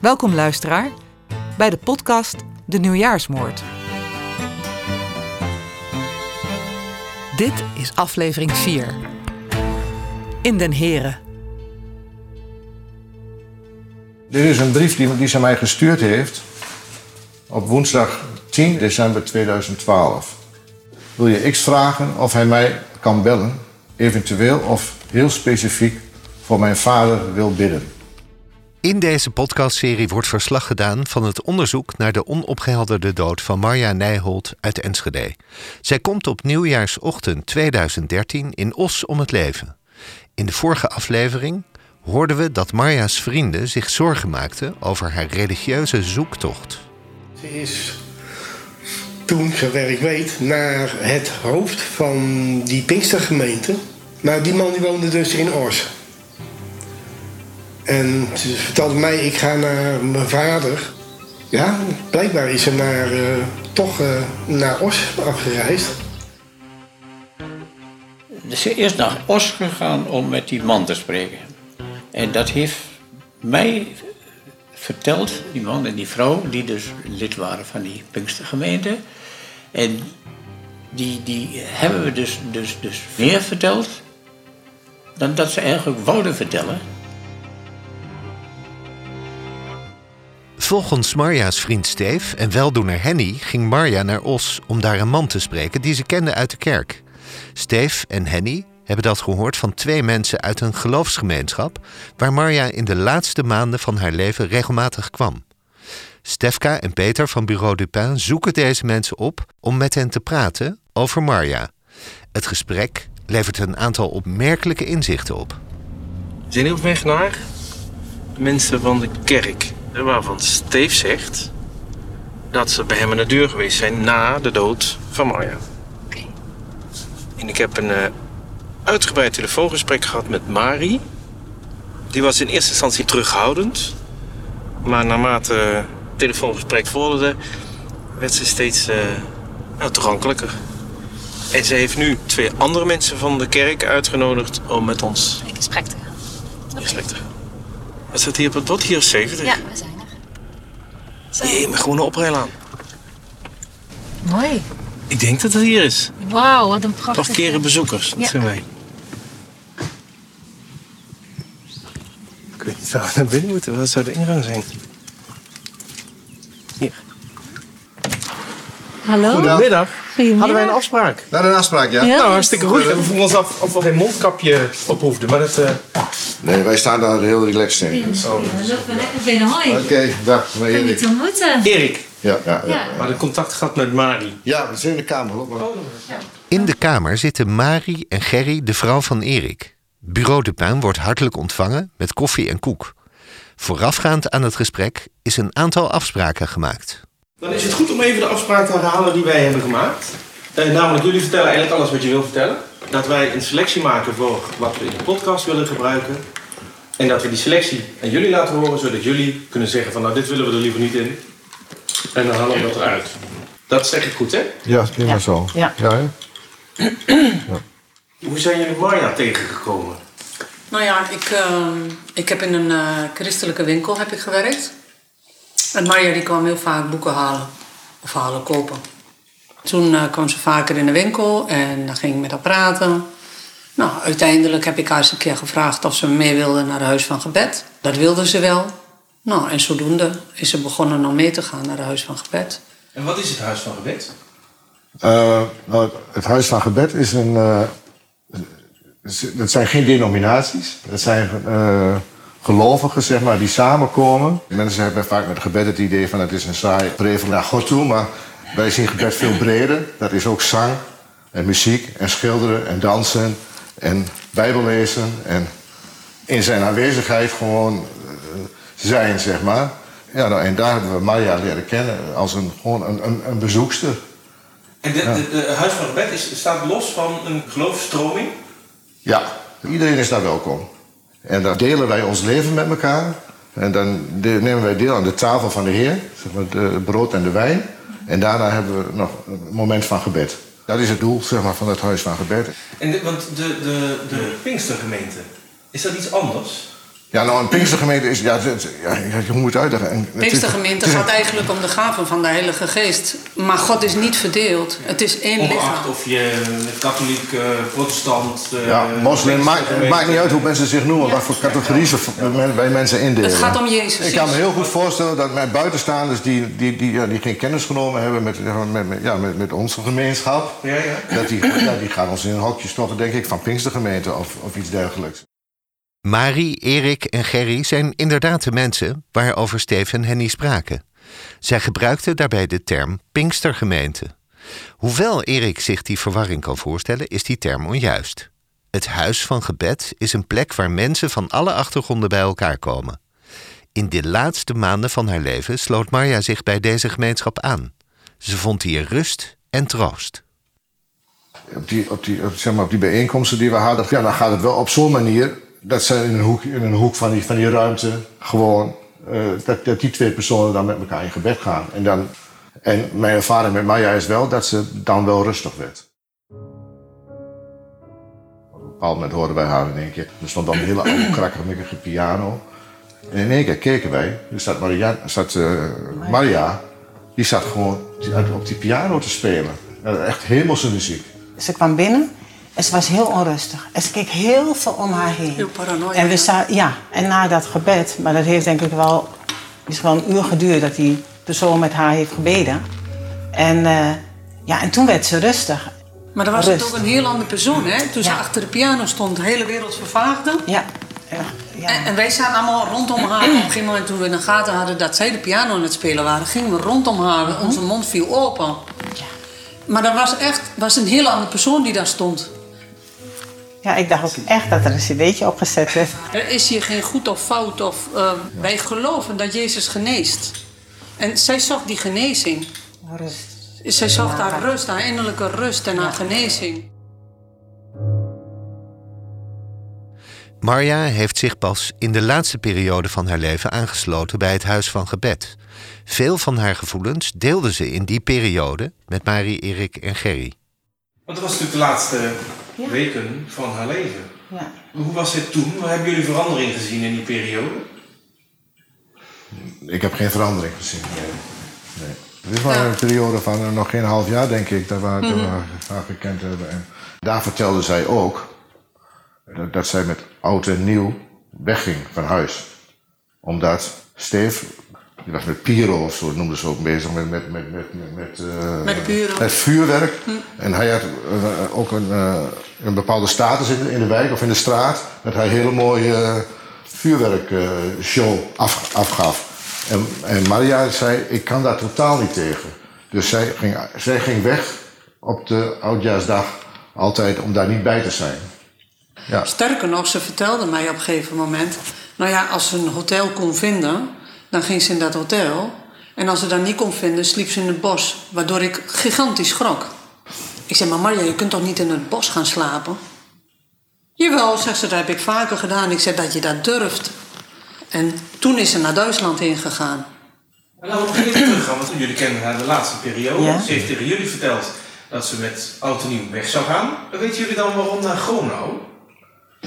Welkom luisteraar bij de podcast De Nieuwjaarsmoord. Dit is aflevering 4. In den Heren. Dit is een brief die, ze mij gestuurd heeft op woensdag 10 december 2012. Wil je X vragen of hij mij kan bellen, eventueel of heel specifiek voor mijn vader wil bidden. In deze podcastserie wordt verslag gedaan van het onderzoek naar de onopgehelderde dood van Marja Nijholt uit Enschede. Zij komt op nieuwjaarsochtend 2013 in Os om het leven. In de vorige aflevering hoorden we dat Marja's vrienden zich zorgen maakten over haar religieuze zoektocht. Ze is toen, zover ik weet, naar het hoofd van die Pinkstergemeente. Nou, die man die woonde dus in Ors. En ze vertelde mij, ik ga naar mijn vader. Ja, blijkbaar is ze naar, eh, toch uh, naar Os afgereisd. Ze is naar Os gegaan om met die man te spreken. En dat heeft mij verteld, die man en die vrouw, die dus lid waren van die Pinkstergemeente. En die, die hebben we dus, dus, dus meer verteld dan dat ze eigenlijk wouden vertellen. Volgens Marja's vriend Steef en weldoener Henny ging Marja naar Os om daar een man te spreken die ze kende uit de kerk. Steef en Henny hebben dat gehoord van twee mensen uit een geloofsgemeenschap waar Marja in de laatste maanden van haar leven regelmatig kwam. Stefka en Peter van Bureau Dupin zoeken deze mensen op om met hen te praten over Marja. Het gesprek levert een aantal opmerkelijke inzichten op. We zijn op weg naar mensen van de kerk, waarvan Steef zegt dat ze bij hem aan de deur geweest zijn na de dood van Marja. En ik heb een uh, uitgebreid telefoongesprek gehad met Mari. Die was in eerste instantie terughoudend. Maar naarmate het telefoongesprek vorderde, werd ze steeds uh, nou, toegankelijker. En ze heeft nu twee andere mensen van de kerk uitgenodigd om met ons in gesprek te gaan. in gesprek te gaan. Wat staat hier op het bord? Hier is 70. Ja, we zijn er. Maar gewoon een oprijlaan. Mooi. Ik denk dat het hier is. Wauw, wat een prachtig... Afkeren bezoekers, dat Ja. zijn wij. Ik weet niet waar we naar binnen moeten. Wat zou de ingang zijn? Hallo? Goedemiddag. Goedemiddag. Hadden wij een afspraak? Naar een afspraak, ja? Ja. Nou, hartstikke goed. We vroegen ons af of we geen mondkapje op hoefden. Maar dat... eh, Nee, wij staan daar heel relaxed in. Lopen we lekker binnen. Hoi. Oké, dag, meneer Fijn je Erik. te ontmoeten. Erik. Ja, ja, ja. Ja. We hadden contact gehad met Mari. Ja, we zijn in de kamer. Loop maar. In de kamer zitten Mari en Gerry, de vrouw van Erik. Bureau de Puin wordt hartelijk ontvangen met koffie en koek. Voorafgaand aan het gesprek is een aantal afspraken gemaakt. Dan is het goed om even de afspraak te herhalen die wij hebben gemaakt. Eh, namelijk, jullie vertellen eigenlijk alles wat je wil vertellen. Dat wij een selectie maken voor wat we in de podcast willen gebruiken. En dat we die selectie aan jullie laten horen, zodat jullie kunnen zeggen van nou, dit willen we er liever niet in. En dan halen we dat eruit. Dat zeg ik goed, hè? Ja, prima zo. Ja. Hoe zijn jullie Marja tegengekomen? Nou ja, ik, ehm, ik heb in een eh, christelijke winkel heb ik gewerkt. En Marja die kwam heel vaak boeken halen. Of halen, kopen. Toen eh, kwam ze vaker in de winkel en dan ging ik met haar praten. Nou, uiteindelijk heb ik haar eens een keer gevraagd of ze mee wilde naar het huis van gebed. Dat wilde ze wel. Nou, en zodoende is ze begonnen om mee te gaan naar het huis van gebed. En wat is het Huis van Gebed? Eh, nou, het Huis van Gebed is een. eh, dat zijn geen denominaties. Dat zijn eh, gelovigen, zeg maar, die samenkomen. Mensen hebben vaak met gebed het idee van het is een saai breven naar God toe. Maar wij zien gebed veel breder. Dat is ook zang en muziek en schilderen en dansen en bijbellezen. En in zijn aanwezigheid gewoon eh, zijn, zeg maar. Ja, nou, en daar hebben we Maya leren kennen als een, gewoon een, een, een bezoekster. En het Huis van Gebed is, staat los van een geloofsstroming. Ja, iedereen is daar welkom. En dan delen wij ons leven met elkaar. En dan nemen wij deel aan de tafel van de Heer, zeg maar de brood en de wijn. En daarna hebben we nog een moment van gebed. Dat is het doel zeg maar, van het huis van gebed. En want de, de, de Pinkstergemeente, is dat iets anders? Ja, nou, een Pinkstergemeente is... Ja, het- ja, hoe moet het uitleggen? Een- Pinkstergemeente het is een- gaat eigenlijk om de gaven van de Heilige Geest. Maar God is niet verdeeld. Het is één Ongeacht lichaam. of je katholiek, eh, protestant... eh, Ja, moslim, maakt, het maakt niet uit hoe mensen zich noemen, wat voor categorie ze bij mensen indelen. Het gaat om Jezus. Ik kan me heel goed voorstellen dat mijn buitenstaanders die, die, die, ja, die geen kennis genomen hebben met, met, met, ja, met, met onze gemeenschap, Ja, ja. dat die, ja, die gaan ons in een hokje stoppen, denk ik, van Pinkstergemeente of, of iets dergelijks. Marie, Erik en Gerry zijn inderdaad de mensen waarover Steve en Henny spraken. Zij gebruikten daarbij de term Pinkstergemeente. Hoewel Erik zich die verwarring kan voorstellen, is die term onjuist. Het huis van gebed is een plek waar mensen van alle achtergronden bij elkaar komen. In de laatste maanden van haar leven sloot Marja zich bij deze gemeenschap aan. Ze vond hier rust en troost. Op die, op, die, zeg maar, op die bijeenkomsten die we hadden, ja, dan gaat het wel op zo'n manier dat ze in een hoek, in een hoek van, die, van ruimte gewoon, eh, dat, die twee personen dan met elkaar in gebed gaan. En, dan, en mijn ervaring met Maya is wel dat ze dan wel rustig werd. Op een bepaald moment hoorden wij haar in één keer. Er stond dan een hele oude krakkemikkige piano. En in één keer keken wij. Er zat Maria, zat, Maria die zat gewoon op die piano te spelen. Echt hemelse muziek. Ze kwam binnen en ze was heel onrustig. En ze keek heel veel om haar heen. Heel paranoia, En we ja. ja, en na dat gebed, maar dat heeft denk ik wel, is wel een uur geduurd dat die persoon met haar heeft gebeden. En, eh, ja, en toen werd ze rustig. Maar dan was Rust. het ook een heel andere persoon, hè? Toen ze Ja. achter de piano stond, de hele wereld vervaagde. Ja. Ja. ja. En, en wij zaten allemaal rondom haar. Op een gegeven moment toen we in de gaten hadden dat zij de piano aan het spelen waren, gingen we rondom haar. Onze mond viel open. Maar dat was echt was een heel andere persoon die daar stond. Ja, ik dacht ook echt dat er een cd'tje opgezet werd. Er is hier geen goed of fout. Of, eh, Wij geloven dat Jezus geneest. En zij zocht die genezing. Rust. Zij zocht haar rust, haar innerlijke rust en haar genezing. Marja heeft zich pas in de laatste periode van haar leven aangesloten bij het Huis van Gebed. Veel van haar gevoelens deelde ze in die periode met Marie, Erik en Gerry. Want dat was natuurlijk de laatste weken van haar leven. Ja. Hoe was het toen? Hebben jullie verandering gezien in die periode? Ik heb geen verandering gezien. Nee. nee. Het is maar een periode van eh, nog geen half jaar, denk ik, dat we, dat we haar gekend hebben. En daar vertelde zij ook dat, dat zij met oud en nieuw wegging van huis. Omdat Steve, die was met Piro of zo, noemden ze ook bezig, met, met, met, met, met, met, eh, Met met vuurwerk. En hij had eh, ook een, eh, een bepaalde status in de, in de wijk of in de straat. Dat hij hele mooie vuurwerkshow af, afgaf. En, en Maria zei, ik kan daar totaal niet tegen. Dus zij ging, zij ging weg op de oudjaarsdag altijd om daar niet bij te zijn. Ja. Sterker nog, ze vertelde mij op een gegeven moment... Nou ja, als ze een hotel kon vinden, dan ging ze in dat hotel. En als ze dat niet kon vinden, sliep ze in het bos. Waardoor ik gigantisch schrok. Ik zei, maar Marja, je kunt toch niet in het bos gaan slapen? Jawel, zegt ze, dat heb ik vaker gedaan. Ik zei, dat je dat durft. En toen is ze naar Duitsland heen gegaan. En laten we nog even teruggaan, want jullie kennen haar de laatste periode. Ja. Ze heeft tegen jullie verteld dat ze met oud en nieuw weg zou gaan. Weten jullie dan waarom naar Gronau?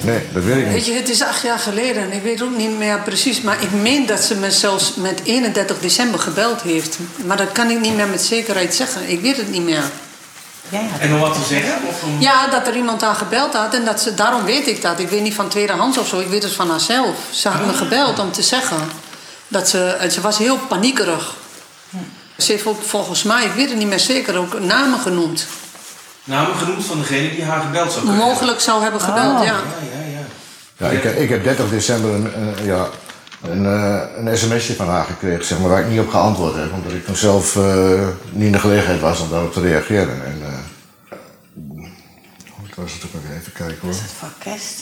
Nee, dat weet ik Weet niet. je, het is acht jaar geleden en ik weet ook niet meer precies. Maar ik meen dat ze me zelfs met 31 december gebeld heeft. Maar dat kan ik niet meer met zekerheid zeggen. Ik weet het niet meer. Ja, ja. En om wat te zeggen? Of om... Ja, dat er iemand aan gebeld had en dat ze, daarom weet ik dat. Ik weet niet van tweedehands of zo, ik weet het van haarzelf. Ze had me gebeld om te zeggen dat ze, en ze was heel paniekerig. Ze heeft ook volgens mij, ik weet het niet meer zeker, ook namen genoemd. Namen genoemd van degene die haar gebeld zou kunnen Mogelijk zou hebben gebeld, ja. hebben. Ja, ja, ja. Ja, ik, heb- ik heb 30 december een, een, ja, een, eh, een sms'je van haar gekregen, zeg maar, waar ik niet op geantwoord heb. Omdat ik toen zelf eh, niet in de gelegenheid was om daarop te reageren. En, eh, wat was het ook nog even kijken hoor. Is het voor kerst?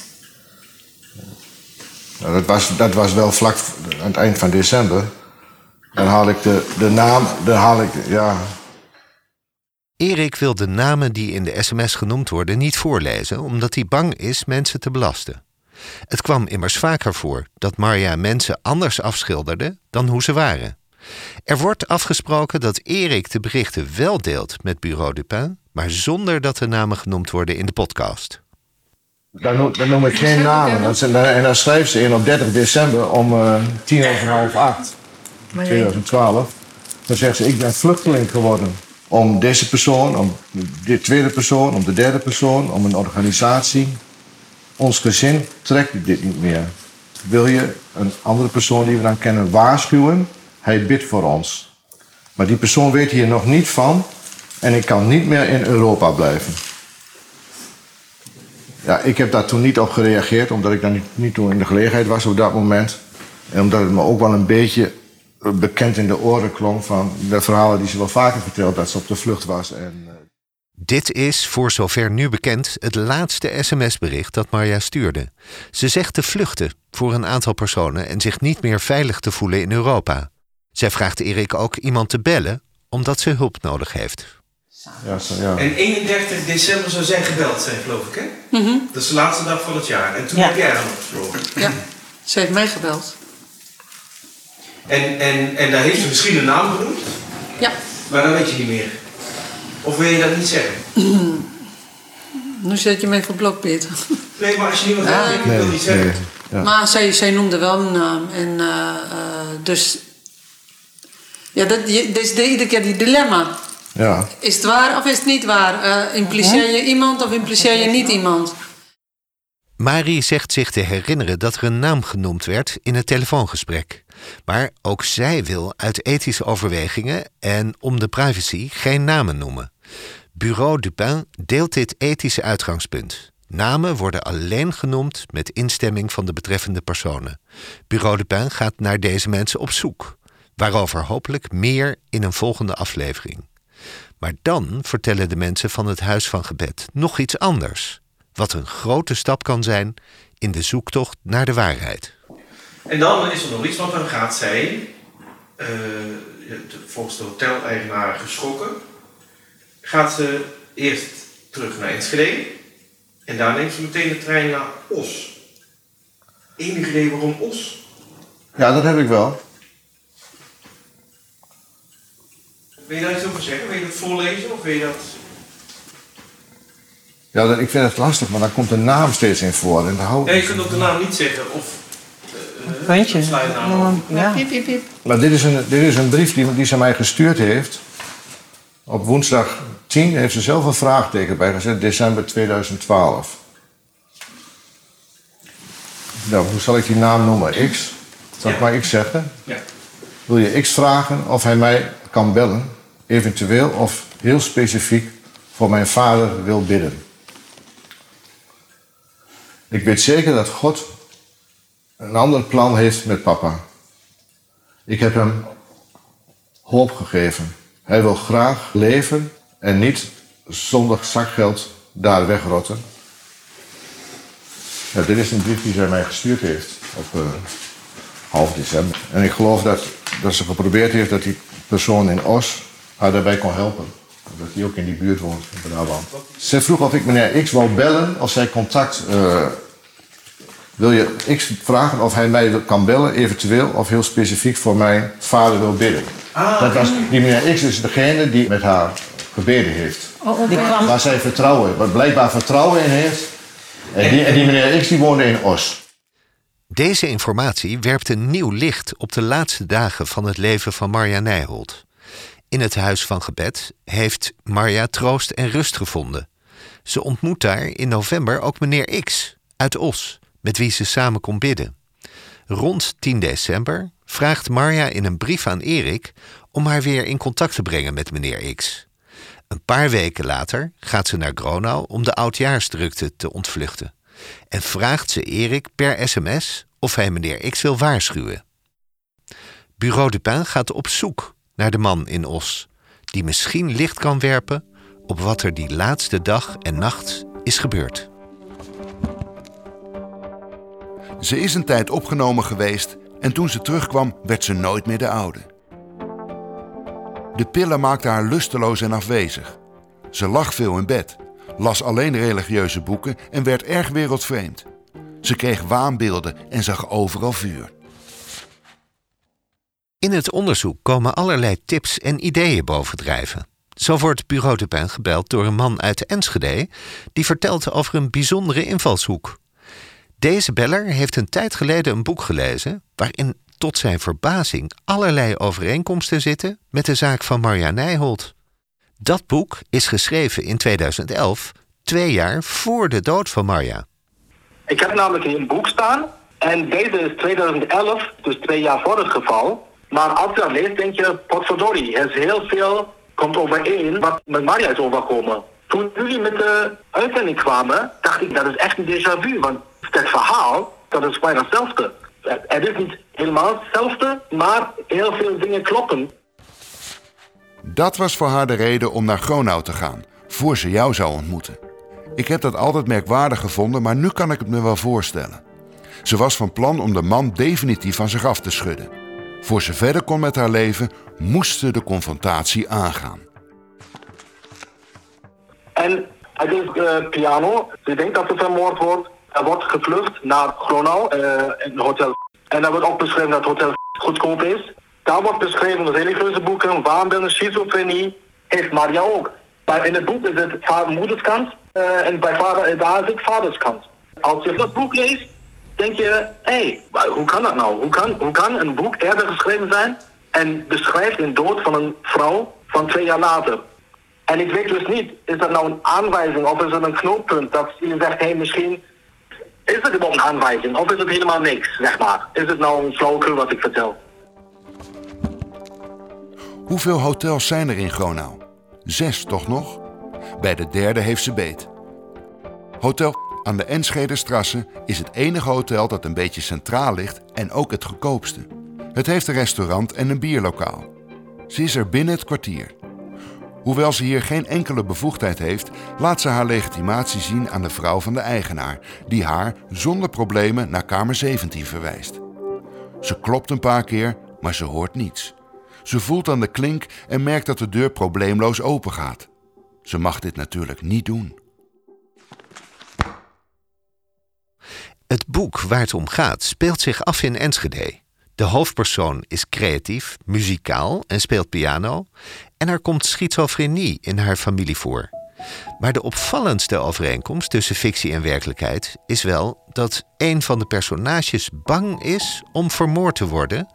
Nou, dat, was, dat was wel vlak aan het eind van december. Dan haal ik de, de naam, dan haal ik, ja, Erik wil de namen die in de sms genoemd worden niet voorlezen, omdat hij bang is mensen te belasten. Het kwam immers vaker voor dat Marja mensen anders afschilderde dan hoe ze waren. Er wordt afgesproken dat Erik de berichten wel deelt met Bureau Dupin, maar zonder dat de namen genoemd worden in de podcast. Dan, noem- dan noem ik geen namen. Dat zijn- en dan schrijft ze in op 30 december om eh, tien over half acht, 2012. Dan zegt ze, ik ben vluchteling geworden. Om deze persoon, om de tweede persoon, om de derde persoon, om een organisatie. Ons gezin trekt dit niet meer. Wil je een andere persoon die we dan kennen waarschuwen? Hij bidt voor ons. Maar die persoon weet hier nog niet van en ik kan niet meer in Europa blijven. Ja, ik heb daar toen niet op gereageerd, omdat ik daar niet, niet toe in de gelegenheid was op dat moment. En omdat het me ook wel een beetje bekend in de oren klonk van de verhalen die ze wel vaker vertelt, dat ze op de vlucht was. En, eh, Dit is, voor zover nu bekend, het laatste sms-bericht dat Marja stuurde. Ze zegt te vluchten voor een aantal personen en zich niet meer veilig te voelen in Europa. Zij vraagt Erik ook iemand te bellen, omdat ze hulp nodig heeft. ja, zo, ja. En 31 december zou zij gebeld zijn, geloof ik, hè? Mhm. Dat is de laatste dag van het jaar. En toen Ja. heb jij haar gesproken. Ja, ze heeft mij gebeld. En, en, en daar heeft ze misschien een naam genoemd, Ja, maar dan weet je niet meer. Of wil je dat niet zeggen? nu zet je mij voor blok, Peter. Nee, maar als je niemand Ah. hebt, ik wil niet zeggen. Nee, ja. Maar zij, zij noemde wel een naam. En eh, eh, dus... Ja, dat, je, dus de, iedere keer die dilemma. ja. Is het waar of is het niet waar? Eh, impliceer je iemand of impliceer je niet iemand? Marie zegt zich te herinneren dat er een naam genoemd werd in het telefoongesprek. Maar ook zij wil uit ethische overwegingen en om de privacy geen namen noemen. Bureau Dupin deelt dit ethische uitgangspunt. Namen worden alleen genoemd met instemming van de betreffende personen. Bureau Dupin gaat naar deze mensen op zoek. Waarover hopelijk meer in een volgende aflevering. Maar dan vertellen de mensen van het Huis van Gebed nog iets anders. Wat een grote stap kan zijn in de zoektocht naar de waarheid. En dan is er nog iets, want dan gaat zij, eh, volgens de hoteleigenaar geschrokken, gaat ze eerst terug naar Enschede en daar neemt ze meteen de trein naar Os. Enig idee waarom Os? ja, dat heb ik wel. Wil je daar iets over zeggen? Wil je dat voorlezen of wil je dat... Ja, ik vind het lastig, maar daar komt de naam steeds in voor. En hou ik Nee, je kunt ook de naam niet zeggen of... Puntje. Ja. Piep, piep, piep. Maar dit is een, dit is een brief die, die ze mij gestuurd heeft. Op woensdag 10 heeft ze zelf een vraagteken bij gezet, december 2012. Nou, hoe zal ik die naam noemen? X? Zal ik Ja. maar X zeggen? Ja. Wil je X vragen of hij mij kan bellen, eventueel of heel specifiek voor mijn vader wil bidden? Ik weet zeker dat God een ander plan heeft met papa. Ik heb hem hoop gegeven. Hij wil graag leven en niet zonder zakgeld daar wegrotten. Ja, dit is een brief die zij mij gestuurd heeft op eh, half december. En ik geloof dat, dat ze geprobeerd heeft dat die persoon in Os haar daarbij kon helpen. Dat hij ook in die buurt woont, in Brabant. Ze vroeg of ik meneer X wou bellen of zij contact... eh, wil je X vragen of hij mij kan bellen, eventueel of heel specifiek voor mijn vader wil bidden. dat was, die meneer X is degene die met haar gebeden heeft. Kwam, Waar zij vertrouwen, waar blijkbaar vertrouwen in heeft. En die, en die meneer X die woonde in Os. Deze informatie werpt een nieuw licht op de laatste dagen van het leven van Marja Nijholt. In het Huis van Gebed heeft Marja troost en rust gevonden. Ze ontmoet daar in november ook meneer X uit Os, met wie ze samen kon bidden. Rond 10 december vraagt Marja in een brief aan Erik om haar weer in contact te brengen met meneer X. Een paar weken later gaat ze naar Gronau om de oudjaarsdrukte te ontvluchten. En vraagt ze Erik per sms of hij meneer X wil waarschuwen. Bureau Dupin gaat op zoek naar de man in Os, die misschien licht kan werpen op wat er die laatste dag en nacht is gebeurd. Ze is een tijd opgenomen geweest en toen ze terugkwam werd ze nooit meer de oude. De pillen maakten haar lusteloos en afwezig. Ze lag veel in bed, las alleen religieuze boeken en werd erg wereldvreemd. Ze kreeg waanbeelden en zag overal vuur. In het onderzoek komen allerlei tips en ideeën bovendrijven. Zo wordt Bureau de Pin gebeld door een man uit Enschede... die vertelt over een bijzondere invalshoek. Deze beller heeft een tijd geleden een boek gelezen... waarin tot zijn verbazing allerlei overeenkomsten zitten... met de zaak van Marja Nijholt. Dat boek is geschreven in 2011, twee jaar voor de dood van Marja. Ik heb namelijk een boek staan. En deze is 2011, dus twee jaar voor het geval. Maar als je dat leest, denk je, potverdorie, er is heel veel komt overeen wat met Maria is overkomen. Toen jullie met de uitzending kwamen, dacht ik, dat is echt een déjà vu. Want het verhaal, dat is bijna hetzelfde. Het is niet helemaal hetzelfde, maar heel veel dingen kloppen. Dat was voor haar de reden om naar Gronau te gaan, voor ze jou zou ontmoeten. Ik heb dat altijd merkwaardig gevonden, maar nu kan ik het me wel voorstellen. Ze was van plan om de man definitief van zich af te schudden. Voor ze verder kon met haar leven, moest ze de confrontatie aangaan. En het is uh, piano. Ze denkt dat ze vermoord wordt. Er wordt gevlucht naar Gronau, uh, in hotel. En daar wordt ook beschreven dat het hotel goedkoop is. Daar wordt beschreven religieuze boeken, waanbeelden, schizofrenie. Heeft Maria ook. Maar in het boek is het moederskant uh, en bij vader, daar is het vaderskant. Als je dat boek leest, denk je, hé, hey, hoe kan dat nou? Hoe kan, hoe kan een boek eerder geschreven zijn en beschrijft een dood van een vrouw van twee jaar later? En ik weet dus niet, is dat nou een aanwijzing of is het een knooppunt dat je zegt, hé, hey, misschien is het überhaupt een aanwijzing of is het helemaal niks, zeg maar? Is het nou een flauwekul wat ik vertel? Hoeveel hotels zijn er in Gronau? Zes, toch nog? Bij de derde heeft ze beet. Hotel aan de Enschede Strasse is het enige hotel dat een beetje centraal ligt en ook het goedkoopste. Het heeft een restaurant en een bierlokaal. Ze is er binnen het kwartier. Hoewel ze hier geen enkele bevoegdheid heeft, laat ze haar legitimatie zien aan de vrouw van de eigenaar, die haar zonder problemen naar kamer 17 verwijst. Ze klopt een paar keer, maar ze hoort niets. Ze voelt aan de klink en merkt dat de deur probleemloos open gaat. Ze mag dit natuurlijk niet doen. Het boek waar het om gaat speelt zich af in Enschede. De hoofdpersoon is creatief, muzikaal en speelt piano. En er komt schizofrenie in haar familie voor. Maar de opvallendste overeenkomst tussen fictie en werkelijkheid is wel dat een van de personages bang is om vermoord te worden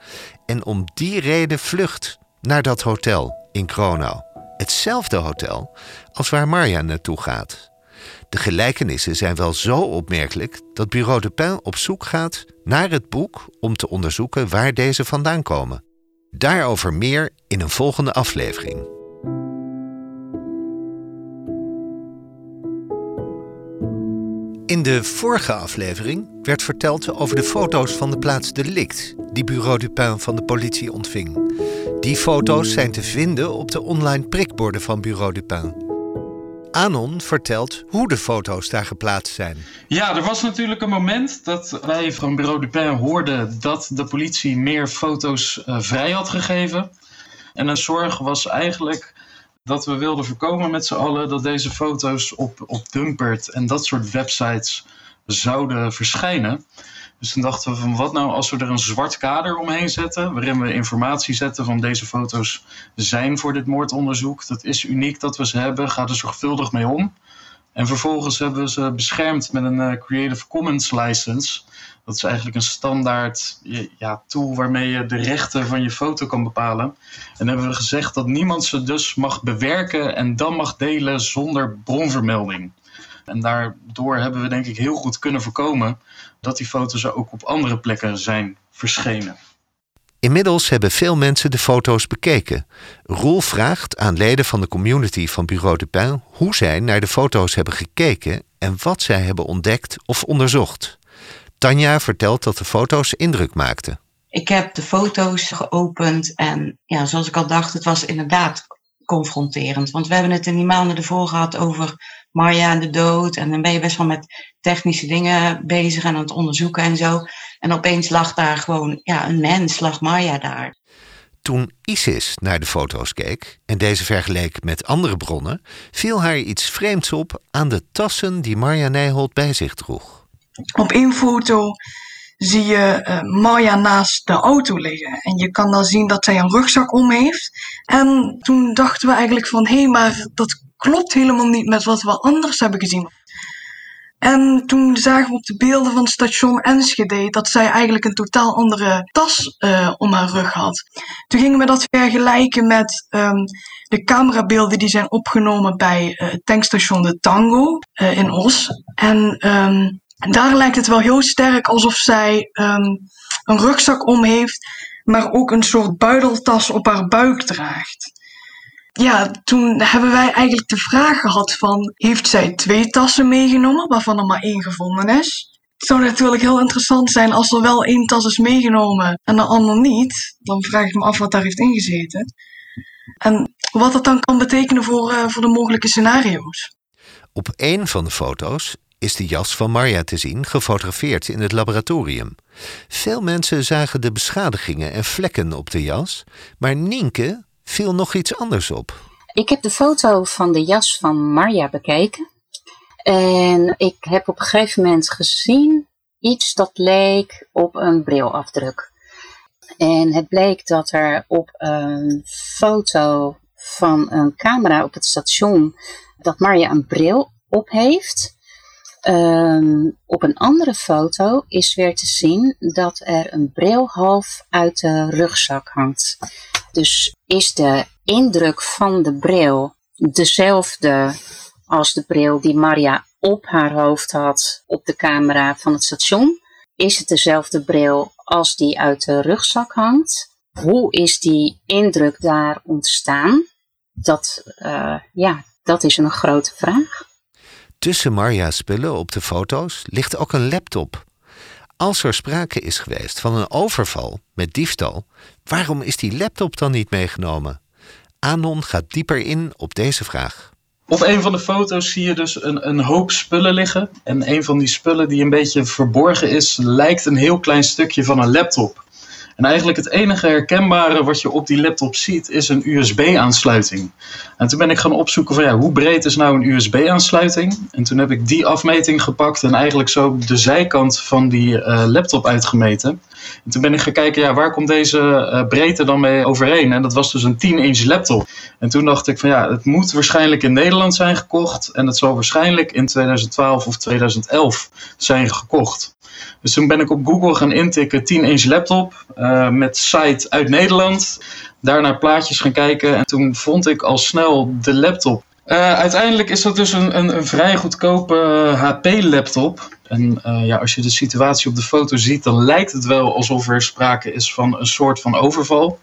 en om die reden vlucht naar dat hotel in Kronau. Hetzelfde hotel als waar Marja naartoe gaat. De gelijkenissen zijn wel zo opmerkelijk dat Bureau de Pin op zoek gaat naar het boek om te onderzoeken waar deze vandaan komen. Daarover meer in een volgende aflevering. In de vorige aflevering werd verteld over de foto's van de plaats delict die Bureau du Pin van de politie ontving. Die foto's zijn te vinden op de online prikborden van Bureau du Pin. Anon vertelt hoe de foto's daar geplaatst zijn. Ja, er was natuurlijk een moment dat wij van Bureau du Pin hoorden dat de politie meer foto's uh, vrij had gegeven. En een zorg was eigenlijk dat we wilden voorkomen met z'n allen dat deze foto's op, op Dumpert en dat soort websites zouden verschijnen. Dus toen dachten we van wat nou als we er een zwart kader omheen zetten, waarin we informatie zetten van deze foto's zijn voor dit moordonderzoek. Dat is uniek dat we ze hebben, ga er zorgvuldig mee om. En vervolgens hebben we ze beschermd met een uh, Creative Commons license. Dat is eigenlijk een standaard ja, tool waarmee je de rechten van je foto kan bepalen. En hebben we gezegd dat niemand ze dus mag bewerken en dan mag delen zonder bronvermelding. En daardoor hebben we denk ik heel goed kunnen voorkomen dat die foto's ook op andere plekken zijn verschenen. Inmiddels hebben veel mensen de foto's bekeken. Roel vraagt aan leden van de community van Bureau de Pin hoe zij naar de foto's hebben gekeken en wat zij hebben ontdekt of onderzocht. Tanja vertelt dat de foto's indruk maakten. Ik heb de foto's geopend en ja, zoals ik al dacht, het was inderdaad confronterend. Want we hebben het in die maanden ervoor gehad over Marja en de dood. En dan ben je best wel met technische dingen bezig en aan het onderzoeken en zo. En opeens lag daar gewoon ja, een mens, lag Marja daar. Toen Isis naar de foto's keek en deze vergeleek met andere bronnen, viel haar iets vreemds op aan de tassen die Marja Nijholt bij zich droeg. Op één foto zie je eh, Marja naast de auto liggen. En je kan dan zien dat zij een rugzak om heeft. En toen dachten we eigenlijk van, hé, maar dat klopt helemaal niet met wat we anders hebben gezien. En toen zagen we op de beelden van station Enschede dat zij eigenlijk een totaal andere tas eh, om haar rug had. Toen gingen we dat vergelijken met ehm, de camerabeelden die zijn opgenomen bij eh, tankstation de Tango in Os. En daar lijkt het wel heel sterk alsof zij ehm, een rugzak om heeft, maar ook een soort buideltas op haar buik draagt ja, toen hebben wij eigenlijk de vraag gehad van, heeft zij twee tassen meegenomen, waarvan er maar één gevonden is? Het zou natuurlijk heel interessant zijn als er wel één tas is meegenomen en de ander niet. Dan vraag ik me af wat daar heeft ingezeten. En wat dat dan kan betekenen voor, uh, voor de mogelijke scenario's. Op één van de foto's is de jas van Marja te zien, gefotografeerd in het laboratorium. Veel mensen zagen de beschadigingen en vlekken op de jas, maar Nienke viel nog iets anders op. Ik heb de foto van de jas van Marja bekeken. En ik heb op een gegeven moment gezien iets dat leek op een brilafdruk. En het bleek dat er op een foto van een camera op het station dat Marja een bril op heeft. Um, op een andere foto is weer te zien dat er een bril half uit de rugzak hangt. Dus is de indruk van de bril dezelfde als de bril die Maria op haar hoofd had op de camera van het station? Is het dezelfde bril als die uit de rugzak hangt? Hoe is die indruk daar ontstaan? Dat, uh, ja, dat is een grote vraag. Tussen Marja's spullen op de foto's ligt ook een laptop. Als er sprake is geweest van een overval met diefstal, waarom is die laptop dan niet meegenomen? Anon gaat dieper in op deze vraag. Op een van de foto's zie je dus een, een hoop spullen liggen. En een van die spullen die een beetje verborgen is, lijkt een heel klein stukje van een laptop. En eigenlijk het enige herkenbare wat je op die laptop ziet is een USB-aansluiting. En toen ben ik gaan opzoeken van ja, hoe breed is nou een USB-aansluiting? En toen heb ik die afmeting gepakt en eigenlijk zo de zijkant van die uh, laptop uitgemeten. En toen ben ik gaan kijken, ja, waar komt deze uh, breedte dan mee overeen? En dat was dus een 10-inch laptop. En toen dacht ik van ja, het moet waarschijnlijk in Nederland zijn gekocht. En het zal waarschijnlijk in 2012 of 2011 zijn gekocht. Dus toen ben ik op Google gaan intikken 10-inch laptop uh, met site uit Nederland. Daarna plaatjes gaan kijken en toen vond ik al snel de laptop. Uh, uiteindelijk is dat dus een, een, een vrij goedkope HP-laptop. En uh, ja, als je de situatie op de foto ziet, dan lijkt het wel alsof er sprake is van een soort van overval.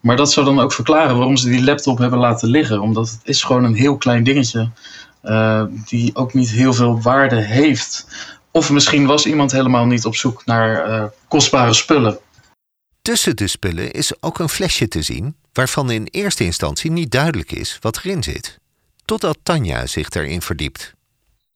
Maar dat zou dan ook verklaren waarom ze die laptop hebben laten liggen. Omdat het is gewoon een heel klein dingetje. Uh, die ook niet heel veel waarde heeft. Of misschien was iemand helemaal niet op zoek naar uh, kostbare spullen. Tussen de spullen is ook een flesje te zien, waarvan in eerste instantie niet duidelijk is wat erin zit. Totdat Tanja zich daarin verdiept.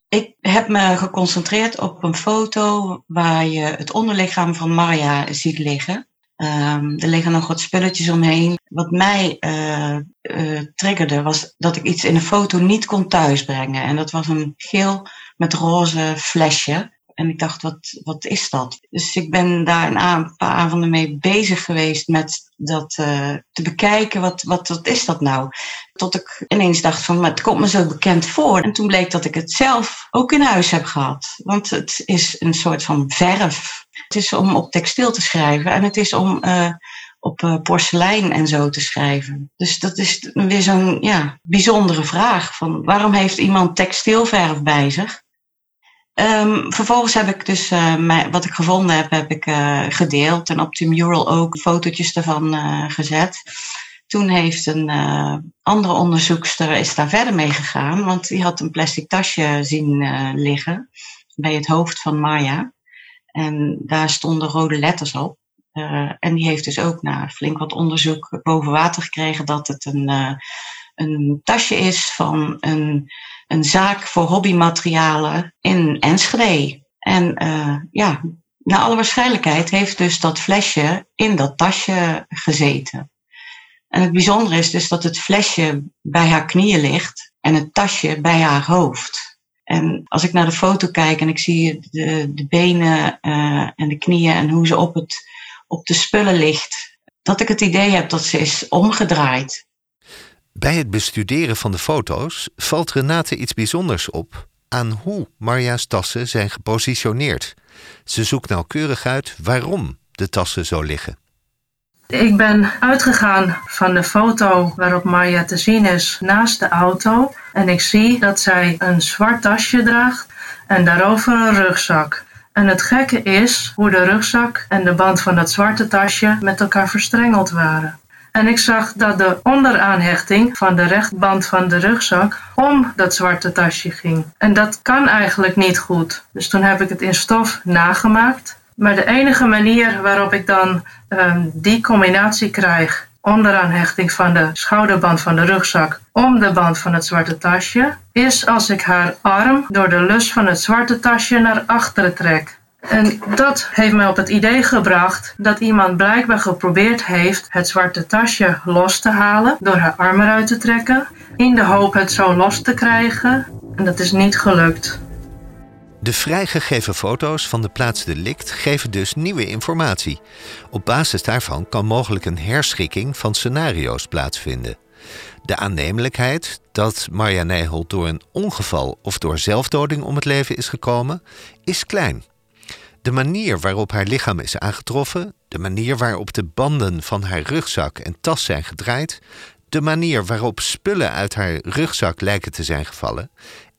Ik heb me geconcentreerd op een foto waar je het onderlichaam van Marja ziet liggen. Um, er liggen nog wat spulletjes omheen. Wat mij uh, uh, triggerde was dat ik iets in de foto niet kon thuisbrengen. En dat was een geel met roze flesje. En ik dacht, wat, wat is dat? Dus ik ben daar een, paar avonden mee bezig geweest met dat uh, te bekijken. Wat, wat, wat is dat nou? Tot ik ineens dacht van, maar het komt me zo bekend voor. En toen bleek dat ik het zelf ook in huis heb gehad. Want het is een soort van verf. Het is om op textiel te schrijven en het is om uh, op uh, porselein en zo te schrijven. Dus dat is weer zo'n ja, bijzondere vraag. Van waarom heeft iemand textielverf bij zich? Um, vervolgens heb ik dus uh, mijn, wat ik gevonden heb, heb ik uh, gedeeld en op de mural ook fotootjes ervan uh, gezet. Toen heeft een andere onderzoekster is daar verder mee gegaan, want die had een plastic tasje zien liggen bij het hoofd van Maya. En daar stonden rode letters op. en die heeft dus ook na flink wat onderzoek boven water gekregen dat het een, een tasje is van een een zaak voor hobbymaterialen in Enschede. En uh, ja, naar alle waarschijnlijkheid heeft dus dat flesje in dat tasje gezeten. En het bijzondere is dus dat het flesje bij haar knieën ligt en het tasje bij haar hoofd. En als ik naar de foto kijk en ik zie de, de benen eh, en de knieën en hoe ze op, het, op de spullen ligt, dat ik het idee heb dat ze is omgedraaid. Bij het bestuderen van de foto's valt Renate iets bijzonders op aan hoe Marja's tassen zijn gepositioneerd. Ze zoekt nauwkeurig uit waarom de tassen zo liggen. Ik ben uitgegaan van de foto waarop Marja te zien is naast de auto. En ik zie dat zij een zwart tasje draagt en daarover een rugzak. En het gekke is hoe de rugzak en de band van dat zwarte tasje met elkaar verstrengeld waren. En ik zag dat de onderaanhechting van de rechtband van de rugzak om dat zwarte tasje ging. En dat kan eigenlijk niet goed. Dus toen heb ik het in stof nagemaakt. Maar de enige manier waarop ik dan um, die combinatie krijg, onderaanhechting van de schouderband van de rugzak om de band van het zwarte tasje, is als ik haar arm door de lus van het zwarte tasje naar achteren trek. En dat heeft mij op het idee gebracht dat iemand blijkbaar geprobeerd heeft het zwarte tasje los te halen door haar arm eruit te trekken, in de hoop het zo los te krijgen. En dat is niet gelukt. De vrijgegeven foto's van de plaats delict geven dus nieuwe informatie. Op basis daarvan kan mogelijk een herschikking van scenario's plaatsvinden. De aannemelijkheid dat Marja Nijholt door een ongeval of door zelfdoding om het leven is gekomen, is klein. De manier waarop haar lichaam is aangetroffen, de manier waarop de banden van haar rugzak en tas zijn gedraaid, de manier waarop spullen uit haar rugzak lijken te zijn gevallen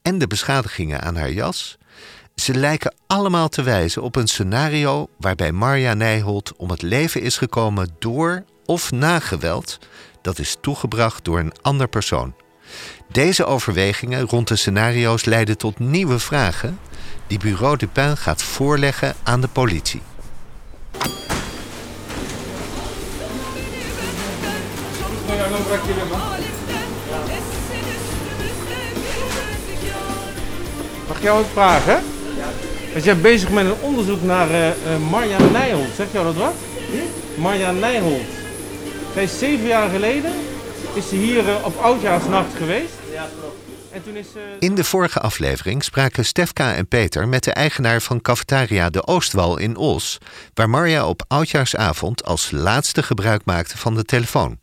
en de beschadigingen aan haar jas, ze lijken allemaal te wijzen op een scenario waarbij Marja Nijholt om het leven is gekomen door of na geweld dat is toegebracht door een ander persoon. Deze overwegingen rond de scenario's leiden tot nieuwe vragen die Bureau Dupin gaat voorleggen aan de politie. Mag ik jou wat vragen? Want jij bent bezig met een onderzoek naar uh, uh, Marja Nijholt. Zeg jou dat wat? Marja Nijholt. Zij is zeven jaar geleden is ze hier uh, op Oudjaarsnacht geweest. Ja, klopt. Is, In de vorige aflevering spraken Stefka en Peter met de eigenaar van cafetaria De Oostwal in Os, waar Marja op oudjaarsavond als laatste gebruik maakte van de telefoon.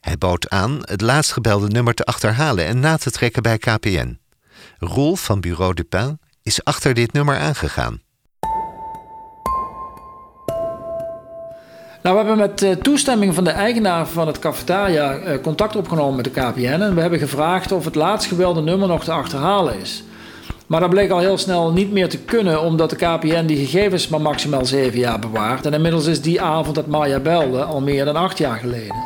Hij bood aan het laatst gebelde nummer te achterhalen en na te trekken bij KPN. Roel van Bureau Dupin is achter dit nummer aangegaan. Nou, we hebben met uh, toestemming van de eigenaar van het cafetaria uh, contact opgenomen met de KPN. En we hebben gevraagd of het laatst gewelde nummer nog te achterhalen is. Maar dat bleek al heel snel niet meer te kunnen, omdat de KPN die gegevens maar maximaal zeven jaar bewaart. En inmiddels is die avond dat Maya belde al meer dan acht jaar geleden.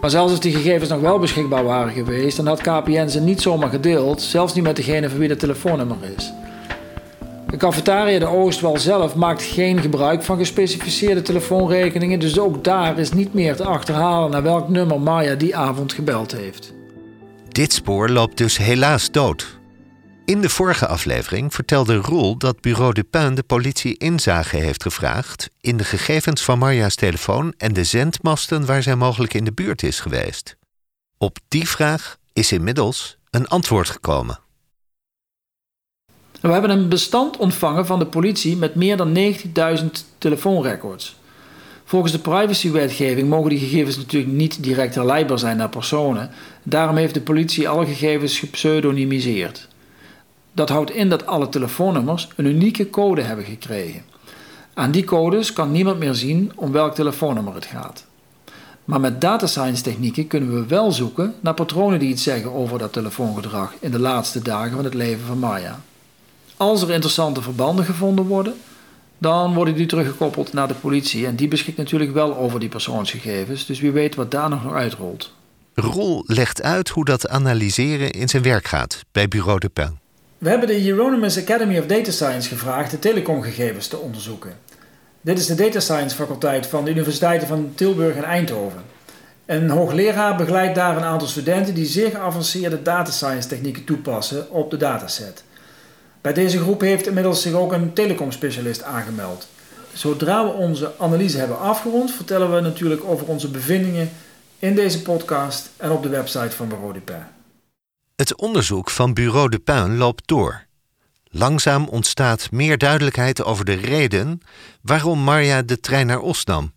Maar zelfs als die gegevens nog wel beschikbaar waren geweest, dan had KPN ze niet zomaar gedeeld, zelfs niet met degene van wie het telefoonnummer is. De cafetaria De Oostwal zelf maakt geen gebruik van gespecificeerde telefoonrekeningen, dus ook daar is niet meer te achterhalen naar welk nummer Maya die avond gebeld heeft. Dit spoor loopt dus helaas dood. In de vorige aflevering vertelde Roel dat Bureau Dupin de politie inzage heeft gevraagd in de gegevens van Marja's telefoon en de zendmasten waar zij mogelijk in de buurt is geweest. Op die vraag is inmiddels een antwoord gekomen. We hebben een bestand ontvangen van de politie met meer dan 90.000 telefoonrecords. Volgens de privacywetgeving mogen die gegevens natuurlijk niet direct herleidbaar zijn naar personen. Daarom heeft de politie alle gegevens gepseudonymiseerd. Dat houdt in dat alle telefoonnummers een unieke code hebben gekregen. Aan die codes kan niemand meer zien om welk telefoonnummer het gaat. Maar met data science technieken kunnen we wel zoeken naar patronen die iets zeggen over dat telefoongedrag in de laatste dagen van het leven van Maya. Als er interessante verbanden gevonden worden, dan worden die teruggekoppeld naar de politie en die beschikt natuurlijk wel over die persoonsgegevens, dus wie weet wat daar nog nog uitrolt. Rol legt uit hoe dat analyseren in zijn werk gaat bij Bureau de Pen. We hebben de Hieronymus Academy of Data Science gevraagd de telecomgegevens te onderzoeken. Dit is de Data Science faculteit van de universiteiten van Tilburg en Eindhoven. Een hoogleraar begeleidt daar een aantal studenten die zeer geavanceerde data science technieken toepassen op de dataset. Bij deze groep heeft inmiddels zich ook een telecomspecialist aangemeld. Zodra we onze analyse hebben afgerond, vertellen we natuurlijk over onze bevindingen in deze podcast en op de website van Bureau Dupin. Het onderzoek van Bureau de Puin loopt door. Langzaam ontstaat meer duidelijkheid over de reden waarom Marja de trein naar Os nam.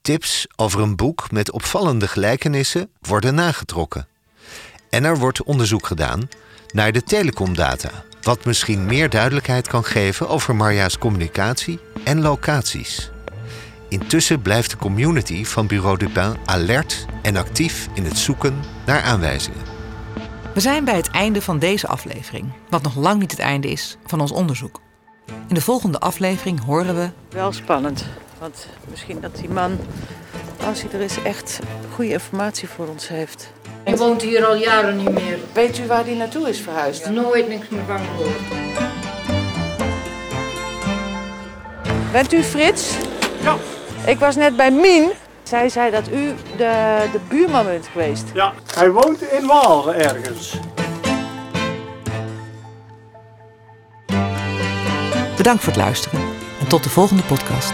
Tips over een boek met opvallende gelijkenissen worden nagetrokken. En er wordt onderzoek gedaan naar de telecomdata, wat misschien meer duidelijkheid kan geven over Marja's communicatie en locaties. Intussen blijft de community van Bureau Dupin alert en actief in het zoeken naar aanwijzingen. We zijn bij het einde van deze aflevering, wat nog lang niet het einde is van ons onderzoek. In de volgende aflevering horen we. Wel spannend, want misschien dat die man, als hij er is, echt goede informatie voor ons heeft. Hij woont hier al jaren niet meer. Weet u waar hij naartoe is verhuisd? Nooit niks meer van gehoord. Bent u Frits? Ja. Ik was net bij Mien. Zij zei dat u de, de buurman bent geweest. Ja, hij woont in Waal ergens. Bedankt voor het luisteren en tot de volgende podcast.